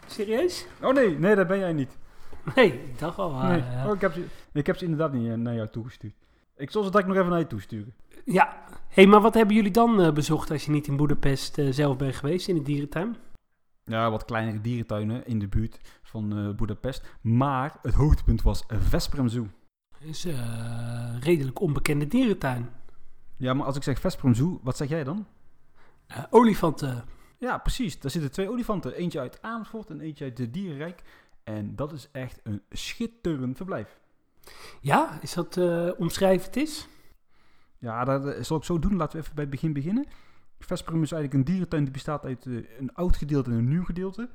Serieus? Oh nee, nee, dat ben jij niet. *laughs* Nee, ik dacht al. Uh, nee. oh, ik, heb ze, ik heb ze inderdaad niet uh, naar jou toegestuurd. Ik zal ze direct nog even naar je toesturen. Ja, hey, maar wat hebben jullie dan bezocht als je niet in Boedapest zelf bent geweest, in de dierentuin? Ja, wat kleinere dierentuinen in de buurt van Boedapest. Maar het hoogtepunt was Vesprem Zoo. Dat is een redelijk onbekende dierentuin. Ja, maar als ik zeg Vesprum Zoo, wat zeg jij dan? Uh, olifanten. Ja, precies. Daar zitten twee olifanten. Eentje uit Amersfoort en eentje uit de Dierenrijk. En dat is echt een schitterend verblijf. Ja, is dat uh, omschrijvend is? Ja, dat eh, zal ik zo doen. Laten we even bij het begin beginnen. Vesprum is eigenlijk een dierentuin die bestaat uit uh, een oud gedeelte en een nieuw gedeelte.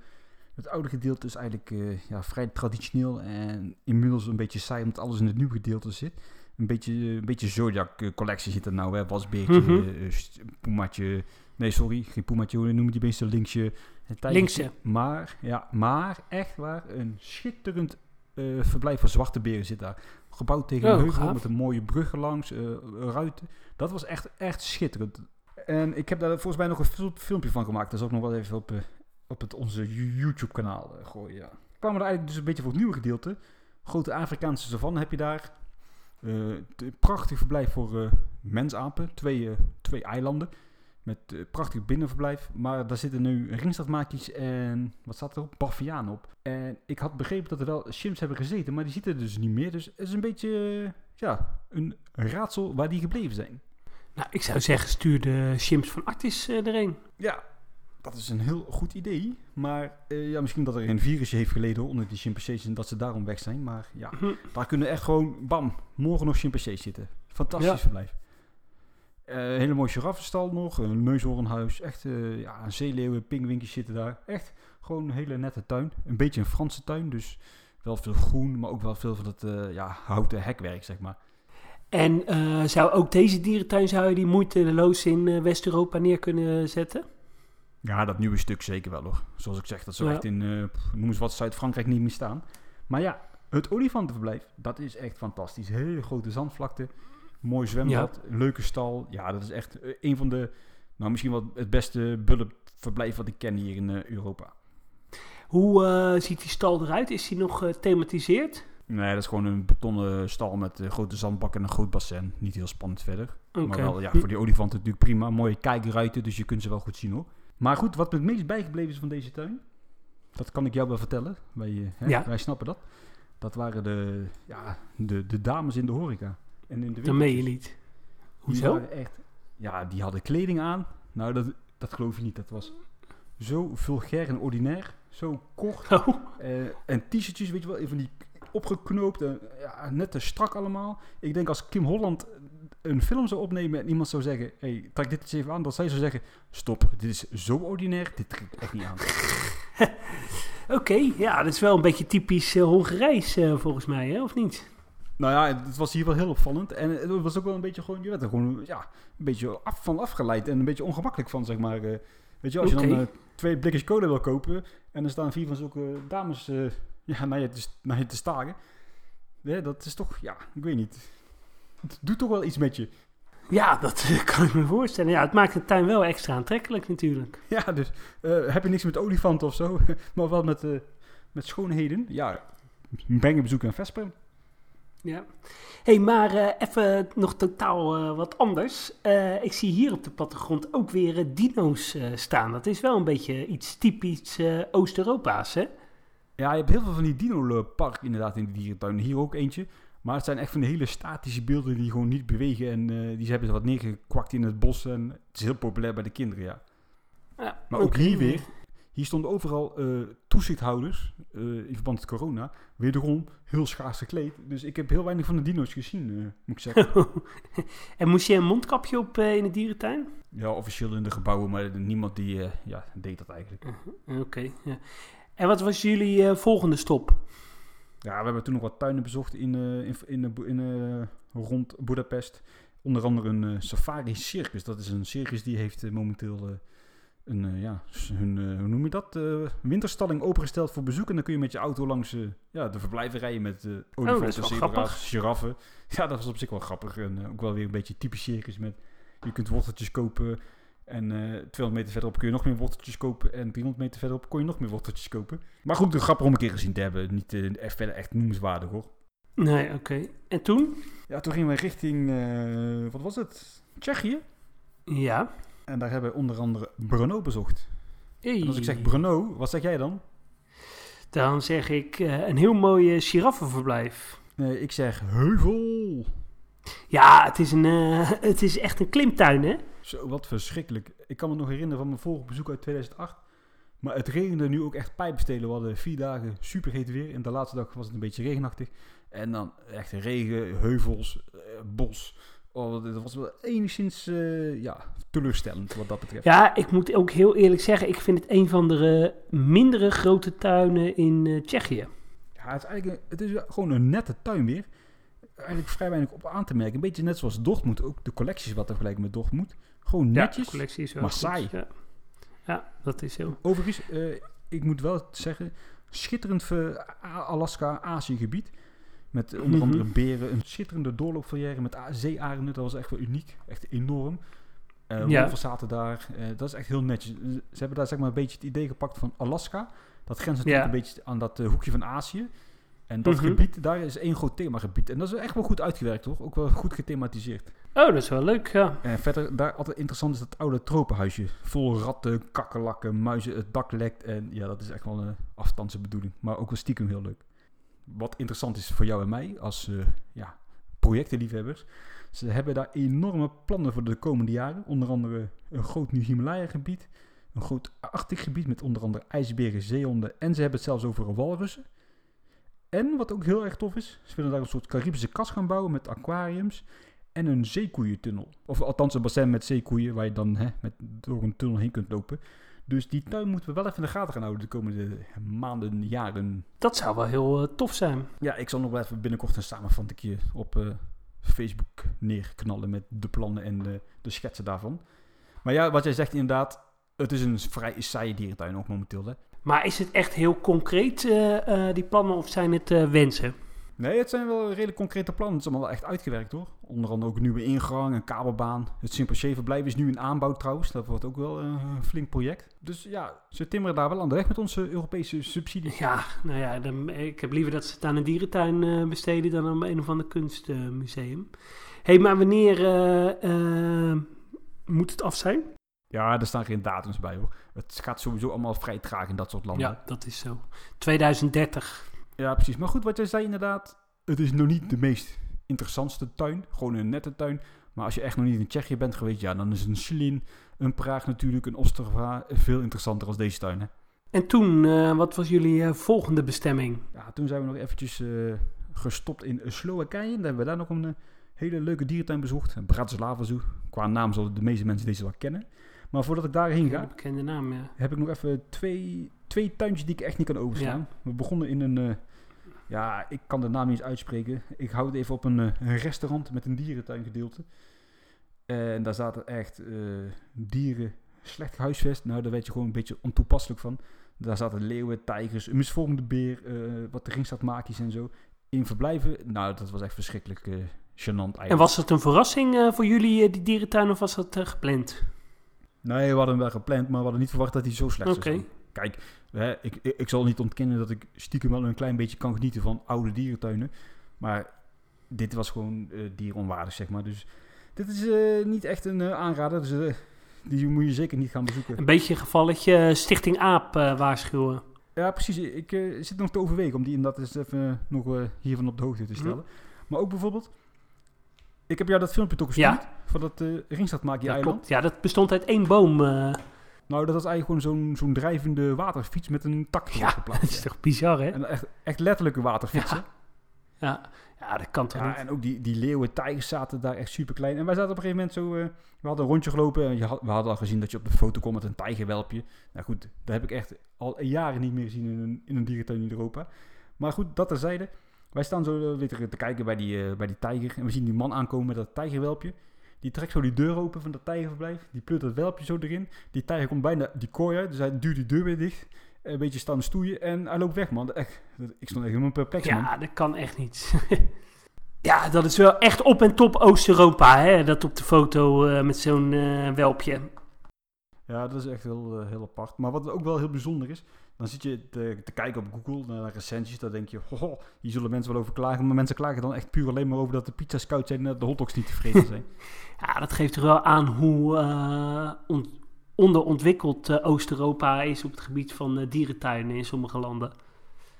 Het oude gedeelte is eigenlijk uh, ja, vrij traditioneel en inmiddels een beetje saai omdat alles in het nieuwe gedeelte zit een beetje, een beetje Zodiac-collectie zit er nou. Hè? Wasbeertje, mm -hmm. Nee, sorry, geen Pumatje. Hoe noem je die beesten? Linksje. Linkse. Maar, ja, maar echt waar, een schitterend uh, verblijf van zwarte beren zit daar. Gebouwd tegen een oh, heuvel met een mooie brug langs, uh, ruiten. Dat was echt, echt schitterend. En ik heb daar volgens mij nog een filmpje van gemaakt. Dat is ook nog wel even op, uh, op het, onze YouTube-kanaal gooien. Ja. Kwamen er eigenlijk dus een beetje voor het nieuwe gedeelte. Grote Afrikaanse savanne heb je daar. Uh, prachtig verblijf voor uh, mensapen. Twee, uh, twee eilanden. Met prachtig binnenverblijf. Maar daar zitten nu ringstadmaakjes en wat staat er op? Baviaan op. En ik had begrepen dat er wel chimps hebben gezeten, maar die zitten er dus niet meer. Dus het is een beetje ja, een raadsel waar die gebleven zijn. Nou, ik zou zeggen, stuur de chimps van Artis erheen. Ja, dat is een heel goed idee. Maar uh, ja, misschien dat er een virusje heeft geleden onder die chimpansees en dat ze daarom weg zijn. Maar ja, hm. daar kunnen echt gewoon, bam, morgen nog chimpansees zitten. Fantastisch ja. verblijf. Uh, hele mooie giraffenstal nog, een neushoornhuis, echt uh, ja, zeeleeuwen, pingwinkjes zitten daar. Echt gewoon een hele nette tuin. Een beetje een Franse tuin, dus wel veel groen, maar ook wel veel van het ja, houten hekwerk, zeg maar. En zou ook deze dierentuin, zou je die moeiteloos in West-Europa neer kunnen zetten? Ja, dat nieuwe stuk zeker wel hoor. Zoals ik zeg, dat zou echt in, uh, noem eens wat, Zuid-Frankrijk niet meer staan. Maar ja, het olifantenverblijf, dat is echt fantastisch. Hele grote zandvlakte, mooi zwembad, leuke stal. Ja, dat is echt uh, een van de, nou misschien wel het beste bullenverblijf wat ik ken hier in uh, Europa. Hoe uh, ziet die stal eruit? Is die nog thematiseerd? Nee, dat is gewoon een betonnen stal met grote zandbak en een groot bassin. Niet heel spannend verder. Okay. Maar wel, ja, voor die olifanten natuurlijk prima. Mooie kijkruiten, dus je kunt ze wel goed zien hoor. Maar goed, wat me het meest bijgebleven is van deze tuin, dat kan ik jou wel vertellen. Wij, hè, ja. wij snappen dat. Dat waren de, ja, de, de dames in de horeca. En in de dat meen je niet. Hoezo? Die echt, ja, die hadden kleding aan. Nou, dat, dat geloof je niet. Dat was zo vulgair en ordinair. Zo kort. *laughs* Oh. Uh, en t-shirtjes, weet je wel, even die opgeknoopt. En, ja, net te strak allemaal. Ik denk als Kim Holland een film zou opnemen en iemand zou zeggen: hey, trek dit eens even aan, dat zij zou zeggen: Stop, dit is zo ordinair, dit trek ik echt niet aan. *laughs* Oké, ja, dat is wel een beetje typisch uh, Hongarijs uh, volgens mij, hè, of niet? Nou ja, het was hier wel heel opvallend. En het was ook wel een beetje gewoon, je werd er gewoon ja, een beetje af, van afgeleid en een beetje ongemakkelijk van, zeg maar. Uh, weet je, als okay. je dan twee blikjes cola wil kopen en er staan vier van zulke dames ja, naar, je te, naar je te staren. Ja, dat is toch, ja, ik weet niet. Het doet toch wel iets met je. Ja, dat *laughs* kan ik me voorstellen. Ja, het maakt de tuin wel extra aantrekkelijk natuurlijk. Ja, dus eh, heb je niks met olifanten of zo, *laughs* maar wel met, eh, met schoonheden. Ja, breng een bezoek aan Vesper. Ja. hey, maar eh, even nog totaal wat anders. Ik zie hier op de plattegrond ook weer dino's staan. Dat is wel een beetje iets typisch Oost-Europa's, hè? Ja, je hebt heel veel van die dino-park inderdaad in de dierentuin. Hier ook eentje. Maar het zijn echt van die hele statische beelden die gewoon niet bewegen. En eh, die hebben ze wat neergekwakt in het bos. En het is heel populair bij de kinderen, ja. Ja, Maar ook hier weer. Hier stonden overal eh, toezichthouders eh, in verband met corona. Wederom heel schaars gekleed. Dus ik heb heel weinig van de dino's gezien, moet ik zeggen. *laughs* en moest je een mondkapje op in de dierentuin? ja, officieel in de gebouwen, maar niemand die ja, deed dat eigenlijk. Oké, ja. En wat was jullie volgende stop? Ja, we hebben toen nog wat tuinen bezocht in, eh, in, in, in, eh, rond Budapest. Onder andere een eh, safari circus. Dat is een circus die heeft eh, momenteel eh, een, eh, ja, hun, eh, hoe noem je dat? eh, winterstalling opengesteld voor bezoek. En dan kun je met je auto langs eh, ja, de verblijven rijden met eh olifanten, Oh, zebra's, giraffen. *laughs* Ja, dat was op zich wel grappig. En eh, ook wel weer een beetje typisch circus met... Je kunt worteltjes kopen en eh 200 meter verderop kun je nog meer worteltjes kopen. En 300 meter verderop kon je nog meer worteltjes kopen. Maar goed, grappig om een keer gezien te hebben. Niet echt verder echt noemenswaardig hoor. Nee, oké. En toen? Ja, toen gingen we richting, eh, wat was het? Tsjechië. Ja. En daar hebben we onder andere Brno bezocht. Hey. En als ik zeg Brno, wat zeg jij dan? Dan zeg ik een heel mooi giraffenverblijf. Nee, ik zeg Heuvel. Ja, het is, een, *laughs* het is echt een klimtuin, hè? Zo, wat verschrikkelijk. Ik kan me nog herinneren van mijn vorige bezoek uit 2008. Maar het regende nu ook echt pijpenstelen. We hadden vier dagen superheet weer. En de laatste dag was het een beetje regenachtig. En dan echt regen, heuvels, eh, bos. Oh, dat was wel enigszins eh, ja, teleurstellend wat dat betreft. Ja, ik moet ook heel eerlijk zeggen, ik vind het een van de mindere grote tuinen in eh, Tsjechië. Ja, het is eigenlijk een- het is gewoon een nette tuin weer. Eigenlijk vrij weinig op aan te merken. Een beetje net zoals Dortmund. Ook de collecties wat te vergelijken met Dortmund. Gewoon Ja, netjes. collectie is wel maar goed. saai. Ja. ja, dat is zo. Overigens, eh, ik moet wel zeggen, schitterend A- Alaska-Azië-gebied. Met onder Mhm. andere beren, een schitterende doorloopvolière met zeearenden. Dat was echt wel uniek, echt enorm. Ja. wolven zaten daar, eh, dat is echt heel netjes. Ze hebben daar zeg maar een beetje het idee gepakt van Alaska. Dat grenst natuurlijk Ja. een beetje aan dat hoekje van Azië. En dat Mhm. gebied, daar is één groot themagebied. En dat is echt wel goed uitgewerkt hoor, ook wel goed gethematiseerd. Oh, dat is wel leuk, ja. En verder, daar altijd interessant is dat oude tropenhuisje. Vol ratten, kakkerlakken, muizen, het dak lekt. En ja, dat is echt wel een afstandse bedoeling. Maar ook wel stiekem heel leuk. Wat interessant is voor jou en mij als eh, ja, projectenliefhebbers. Ze hebben daar enorme plannen voor de komende jaren. Onder andere een groot nieuw Himalaya-gebied. Een groot Arctic gebied met onder andere ijsberen, zeehonden. En ze hebben het zelfs over walrussen. En wat ook heel erg tof is, ze willen daar een soort Caribische kas gaan bouwen met aquariums en een zeekoeientunnel. Of althans een bassin met zeekoeien waar je dan hè, met, door een tunnel heen kunt lopen. Dus die tuin moeten we wel even in de gaten gaan houden de komende maanden, jaren. Dat zou wel heel eh, tof zijn. Ja, ik zal nog wel even binnenkort een samenvatting op eh, Facebook neerknallen met de plannen en de, de schetsen daarvan. Maar ja, wat jij zegt inderdaad, het is een vrij saaie dierentuin ook momenteel. Hè? Maar is het echt heel concreet, eh, eh, die plannen, of zijn het eh, wensen? Nee, het zijn wel redelijk concrete plannen. Het is allemaal wel echt uitgewerkt hoor. Onder andere ook een nieuwe ingang, een kabelbaan. Het Simpel verblijf is nu in aanbouw trouwens. Dat wordt ook wel een flink project. Dus ja, ze timmeren daar wel aan de weg met onze Europese subsidies. Ja, nou ja, dan, ik heb liever dat ze het aan een dierentuin besteden dan aan een of ander kunstmuseum. Hé, hey, maar wanneer moet het af zijn? Ja, er staan geen datums bij hoor. Het gaat sowieso allemaal vrij traag in dat soort landen. Ja, dat is zo. 2030. Ja, precies. Maar goed, wat jij zei inderdaad. Het is nog niet de meest interessantste tuin. Gewoon een nette tuin. Maar als je echt nog niet in Tsjechië bent geweest, ja, dan is een Slin, een Praag natuurlijk, een Ostrava veel interessanter als deze tuin. Hè? En toen, eh, wat was jullie eh, volgende bestemming? Ja, toen zijn we nog eventjes eh, gestopt in Slowakije. Daar hebben we daar nog een hele leuke dierentuin bezocht. Bratislava Zoo. Qua naam zullen de meeste mensen deze wel kennen. Maar voordat ik daarheen Een ga, bekende naam, ja. heb ik nog even twee, twee tuintjes die ik echt niet kan overslaan. We begonnen in een... eh, ja, ik kan de naam niet eens uitspreken. Ik hou het even op een, eh, een restaurant met een dierentuingedeelte. En daar zaten echt eh, dieren slecht gehuisvest. Nou, daar werd je gewoon een beetje ontoepasselijk van. Daar zaten leeuwen, tijgers, een misvormde beer, wat ringstaatmakies en zo. in verblijven, nou, dat was echt verschrikkelijk uh, gênant eigenlijk. En was het een verrassing uh, voor jullie, die dierentuin, of was dat gepland? Nee, we hadden hem wel gepland, maar we hadden niet verwacht dat hij zo slecht zou zijn. Kijk, hè, ik, ik, ik, zal niet ontkennen dat ik stiekem wel een klein beetje kan genieten van oude dierentuinen. Maar dit was gewoon uh, dieronwaardig, zeg maar. Dus dit is uh, niet echt een uh, aanrader. Dus die moet je zeker niet gaan bezoeken. Een beetje een gevalletje Stichting Aap waarschuwen. Ja, precies. Ik zit nog te overwegen om die inderdaad eens even nog hiervan op de hoogte te stellen. Mm. Maar ook bijvoorbeeld... Ik heb jou dat filmpje toch gestuurd? Ja. Van dat uh, Ringstadmaakje eiland. Klopt. Ja, dat bestond uit één boom. Nou, dat was eigenlijk gewoon zo'n zo'n drijvende waterfiets met een tak ja, *laughs* dat is toch bizar, hè? En echt, echt letterlijke waterfietsen. Ja. ja. dat kan toch ja, En ook die, die leeuwen, tijgers zaten daar echt super klein. En wij zaten op een gegeven moment zo... Uh, we hadden een rondje gelopen en je had, we hadden al gezien dat je op de foto komt met een tijgerwelpje. Nou goed, dat heb ik echt al jaren niet meer gezien in een, in een dierentuin in Europa. Maar goed, dat terzijde. Wij staan zo uh, weer te kijken bij die, uh, bij die tijger. En we zien die man aankomen met dat tijgerwelpje. Die trekt zo die deur open van dat tijgerverblijf. Die pleurt dat welpje zo erin. Die tijger komt bijna die kooi uit. Dus hij duwt die deur weer dicht. Een beetje staan stoeien. En hij loopt weg, man. Echt, ik stond echt helemaal perplex, man. Ja, dat kan echt niet. *laughs* ja, dat is wel echt op en top Oost-Europa, hè. Dat op de foto uh, met zo'n uh, welpje. Ja, dat is echt heel, heel apart. Maar wat ook wel heel bijzonder is, dan zit je te, te kijken op Google naar recensies. Dan denk je, ho, hier zullen mensen wel over klagen. Maar mensen klagen dan echt puur alleen maar over dat de pizza's koud zijn en dat de hotdogs niet tevreden zijn. *laughs* ja, dat geeft er wel aan hoe uh, on, onderontwikkeld uh, Oost-Europa is op het gebied van uh, dierentuinen in sommige landen.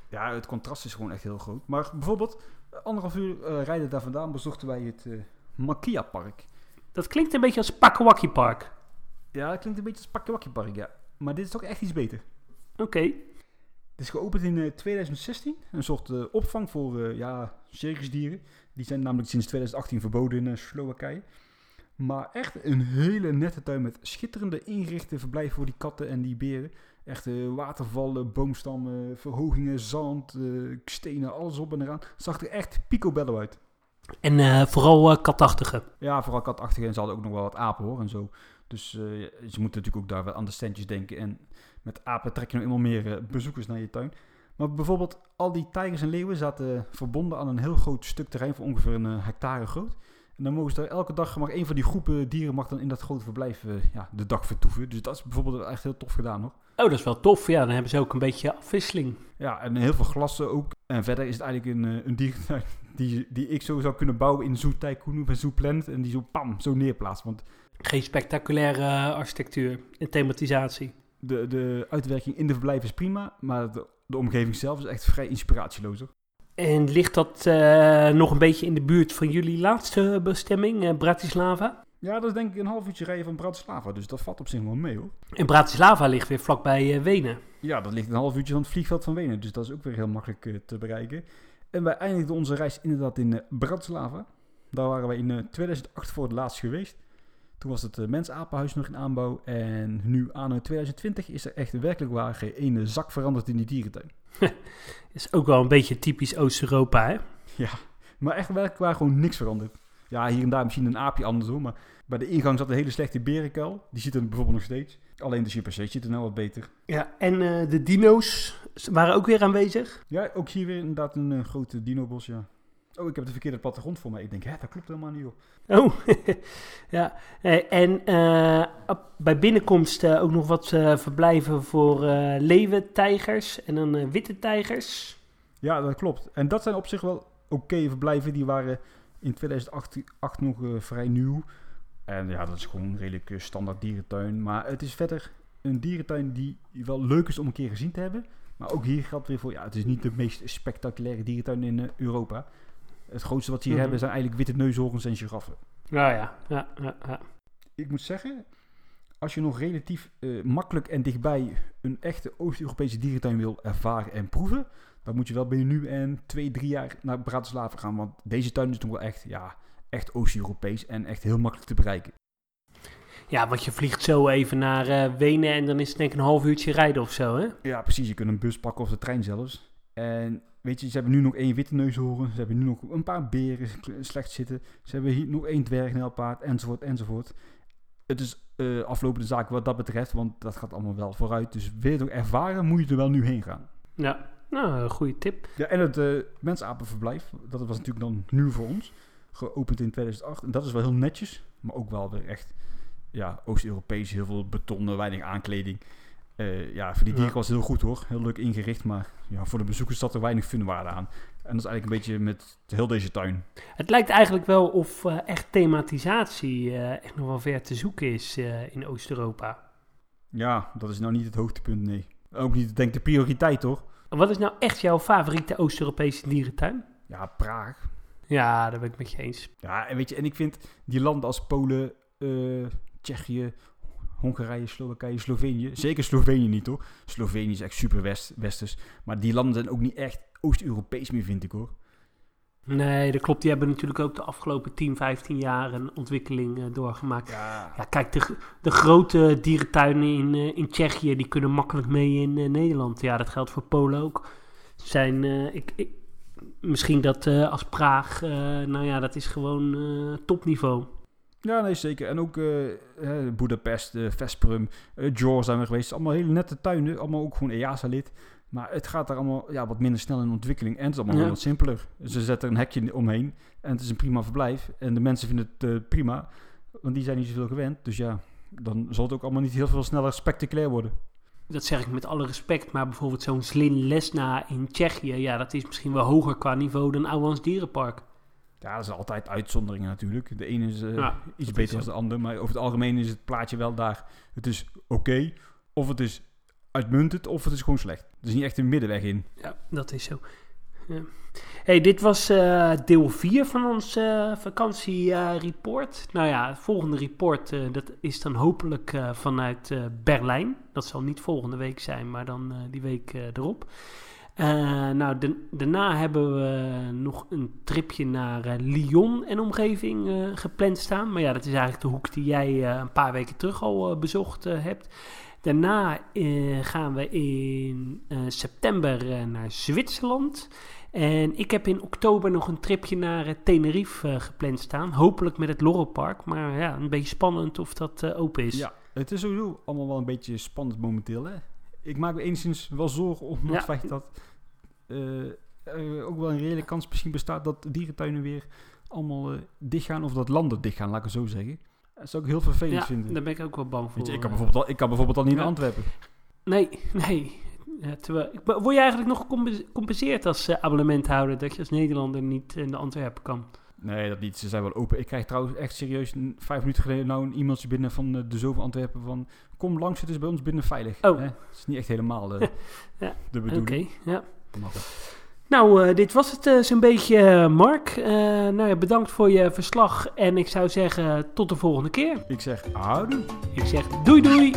Ja, het contrast is gewoon echt heel groot. Maar bijvoorbeeld, anderhalf uur rijden daar vandaan bezochten wij het Makia Park. Dat klinkt een beetje als Pakawaki Park. Ja, dat klinkt een beetje als Pakawaki Park, ja. Maar dit is toch echt iets beter. Oké. Het is geopend in 2016. Eh, een soort uh, opvang voor uh, ja, circusdieren. Die zijn namelijk sinds 2018 verboden in Slowakije. Maar echt een hele nette tuin met schitterende ingerichte verblijven voor die katten en die beren. Echt watervallen, boomstammen, verhogingen, zand, stenen, alles op en eraan. Het zag er echt picobello uit. En vooral katachtige. Ja, vooral katachtige. En ze hadden ook nog wel wat apen hoor en zo. Dus ze moeten natuurlijk ook daar wel aan de standjes denken. En met apen trek je nog eenmaal meer eh, bezoekers naar je tuin. Maar bijvoorbeeld al die tijgers en leeuwen zaten verbonden aan een heel groot stuk terrein van ongeveer een eh, hectare groot. En dan mogen ze daar elke dag, maar één van die groepen dieren mag dan in dat grote verblijf uh, ja, de dag vertoeven. Dus dat is bijvoorbeeld echt heel tof gedaan hoor. Oh, dat is wel tof. Ja, dan hebben ze ook een beetje afwisseling. Ja, en heel veel glassen ook. En verder is het eigenlijk een, een dierentuin die, die ik zo zou kunnen bouwen in Zoo Tycoon of Zoo Planet. En die zo pam, zo neerplaatst. Want... Geen spectaculaire architectuur en thematisatie de, de uitwerking in de verblijf is prima, maar de, de omgeving zelf is echt vrij inspiratieloos. En ligt dat uh, nog een beetje in de buurt van jullie laatste bestemming, uh, Bratislava? Ja, dat is denk ik een half uurtje rijden van Bratislava, dus dat valt op zich wel mee hoor. En Bratislava ligt weer vlakbij uh, Wenen. Ja, dat ligt een half uurtje van het vliegveld van Wenen, dus dat is ook weer heel makkelijk te bereiken. En wij eindigden onze reis inderdaad in Bratislava. Daar waren wij in 2008 voor het laatst geweest. Toen was het uh, mensapenhuis nog in aanbouw. En nu, anno 2020, is er echt werkelijk waar geen ene zak veranderd in die dierentuin. *laughs* is ook wel een beetje typisch Oost-Europa, hè? Ja, maar echt werkelijk waar gewoon niks veranderd. Ja, hier en daar misschien een aapje anders hoor, maar bij de ingang zat een hele slechte berenkuil. Die zit er bijvoorbeeld nog steeds. Alleen de chimpansee zit er nou wat beter. Ja, en uh, de dino's waren ook weer aanwezig? Ja, ook hier weer inderdaad een uh, grote dinobos, ja. Oh, ik heb de verkeerde plattegrond voor mij. Ik denk, hè, dat klopt helemaal niet, joh. Oh, *laughs* ja. En uh, bij binnenkomst uh, ook nog wat uh, verblijven voor leeuwen, tijgers en dan witte tijgers. Ja, dat klopt. En dat zijn op zich wel oké okay verblijven. Die waren in 2008 nog vrij nieuw. En ja, dat is gewoon een redelijk standaard dierentuin. Maar het is verder een dierentuin die wel leuk is om een keer gezien te hebben. Maar ook hier geldt weer voor, ja, het is niet de meest spectaculaire dierentuin in Europa. Het grootste wat ze hier mhm. hebben zijn eigenlijk witte neushoorns en giraffen. Ja, ja, ja, ja, Ik moet zeggen, als je nog relatief uh, makkelijk en dichtbij een echte Oost-Europese dierentuin wil ervaren en proeven, dan moet je wel binnen nu en twee, drie jaar naar Bratislava gaan. Want deze tuin is toch wel echt, ja, echt Oost-Europees en echt heel makkelijk te bereiken. Ja, want je vliegt zo even naar uh, Wenen en dan is het denk ik een half uurtje rijden of zo, hè? Ja, precies. Je kunt een bus pakken of de trein zelfs. En weet je, ze hebben nu nog één witte neushoorn. Ze hebben nu nog een paar beren slecht zitten. Ze hebben hier nog één dwergnelpaard, enzovoort, enzovoort. Het is uh, aflopende zaak wat dat betreft, want dat gaat allemaal wel vooruit. Dus wil je het ook ervaren, moet je er wel nu heen gaan. Ja, nou, een goede tip. Ja, en het uh, mensapenverblijf, dat was natuurlijk dan nieuw voor ons. Geopend in 2008. En dat is wel heel netjes, maar ook wel weer echt ja, Oost-Europees. Heel veel betonnen, weinig aankleding. Uh, ja, voor die dieren was het heel goed hoor. Heel leuk ingericht, maar ja, voor de bezoekers zat er weinig funwaarde aan. En dat is eigenlijk een beetje met heel deze tuin. Het lijkt eigenlijk wel of uh, echt thematisatie uh, echt nog wel ver te zoeken is in Oost-Europa. Ja, dat is nou niet het hoogtepunt, nee. Ook niet, denk ik, de prioriteit, toch? Wat is nou echt jouw favoriete Oost-Europese dierentuin? Ja, Praag. Ja, daar ben ik met je eens. Ja, en weet je, en ik vind die landen als Polen, Tsjechië, Hongarije, Slowakije, Slovenië. Zeker Slovenië niet hoor. Slovenië is echt super west, westers. Maar die landen zijn ook niet echt Oost-Europees meer, vind ik hoor. Nee, dat klopt. Die hebben natuurlijk ook de afgelopen 10, 15 jaar een ontwikkeling uh, doorgemaakt. Ja. ja. kijk, de, de grote dierentuinen in, uh, in Tsjechië, die kunnen makkelijk mee in uh, Nederland. Ja, dat geldt voor Polen ook. Zijn, ik, ik, misschien dat als Praag, nou ja, dat is gewoon topniveau. Ja, nee, zeker. En ook uh, Budapest, uh, Veszprem, uh, zijn we geweest. Allemaal hele nette tuinen. Allemaal ook gewoon EASA-lid. Maar het gaat daar allemaal ja, wat minder snel in ontwikkeling. En het is allemaal ja. wat simpeler. Ze zetten een hekje omheen en het is een prima verblijf. En de mensen vinden het prima, want die zijn niet zoveel gewend. Dus ja, dan zal het ook allemaal niet heel veel sneller spectaculair worden. Dat zeg ik met alle respect, maar bijvoorbeeld zo'n Slin Lesna in Tsjechië, ja, dat is misschien wel hoger qua niveau dan Ouwans Dierenpark. Ja, dat zijn altijd uitzonderingen natuurlijk. De ene is uh, iets beter dan de ander, maar over het algemeen is het plaatje wel daar. Het is oké, okay, of het is uitmuntend, of het is gewoon slecht. Er is niet echt een middenweg in. Ja, dat is zo. Ja. Hey, dit was uh, deel 4 van ons uh, vakantiereport. nou ja, het volgende report dat is dan hopelijk vanuit Berlijn. Dat zal niet volgende week zijn, maar dan die week erop. Uh, nou, daarna hebben we nog een tripje naar uh, Lyon en omgeving uh, gepland staan. Maar ja, dat is eigenlijk de hoek die jij een paar weken terug al bezocht hebt. Daarna gaan we in september naar Zwitserland. En ik heb in oktober nog een tripje naar Tenerife gepland staan. Hopelijk met het Lorelpark. Maar ja, een beetje spannend of dat open is. Ja, het is sowieso allemaal wel een beetje spannend momenteel, hè? ik maak me enigszins wel zorgen om het feit dat uh, er ook wel een reële kans misschien bestaat dat dierentuinen weer allemaal uh, dichtgaan of dat landen dichtgaan, laat ik het zo zeggen. Dat zou ik heel vervelend ja, vinden. daar ben ik ook wel bang voor. Je, ik, kan bijvoorbeeld al, ik kan bijvoorbeeld al niet ja. naar Antwerpen. Nee, nee. Ja, terwijl, word je eigenlijk nog gecompenseerd als uh, abonnementhouder dat je als Nederlander niet in de Antwerpen kan? Nee, dat niet. Ze zijn wel open. Ik krijg trouwens echt serieus vijf minuten geleden nou een e-mailtje binnen van uh, de Zoveel Antwerpen van kom langs, het is bij ons binnen veilig. Oh. Het is niet echt helemaal uh, *laughs* ja. de bedoeling. Oké, okay, ja. Nou, uh, dit was het uh, zo'n beetje, Mark. Uh, nou ja, bedankt voor je verslag. En ik zou zeggen, tot de volgende keer. Ik zeg, houdoe. Ik zeg, doei doei.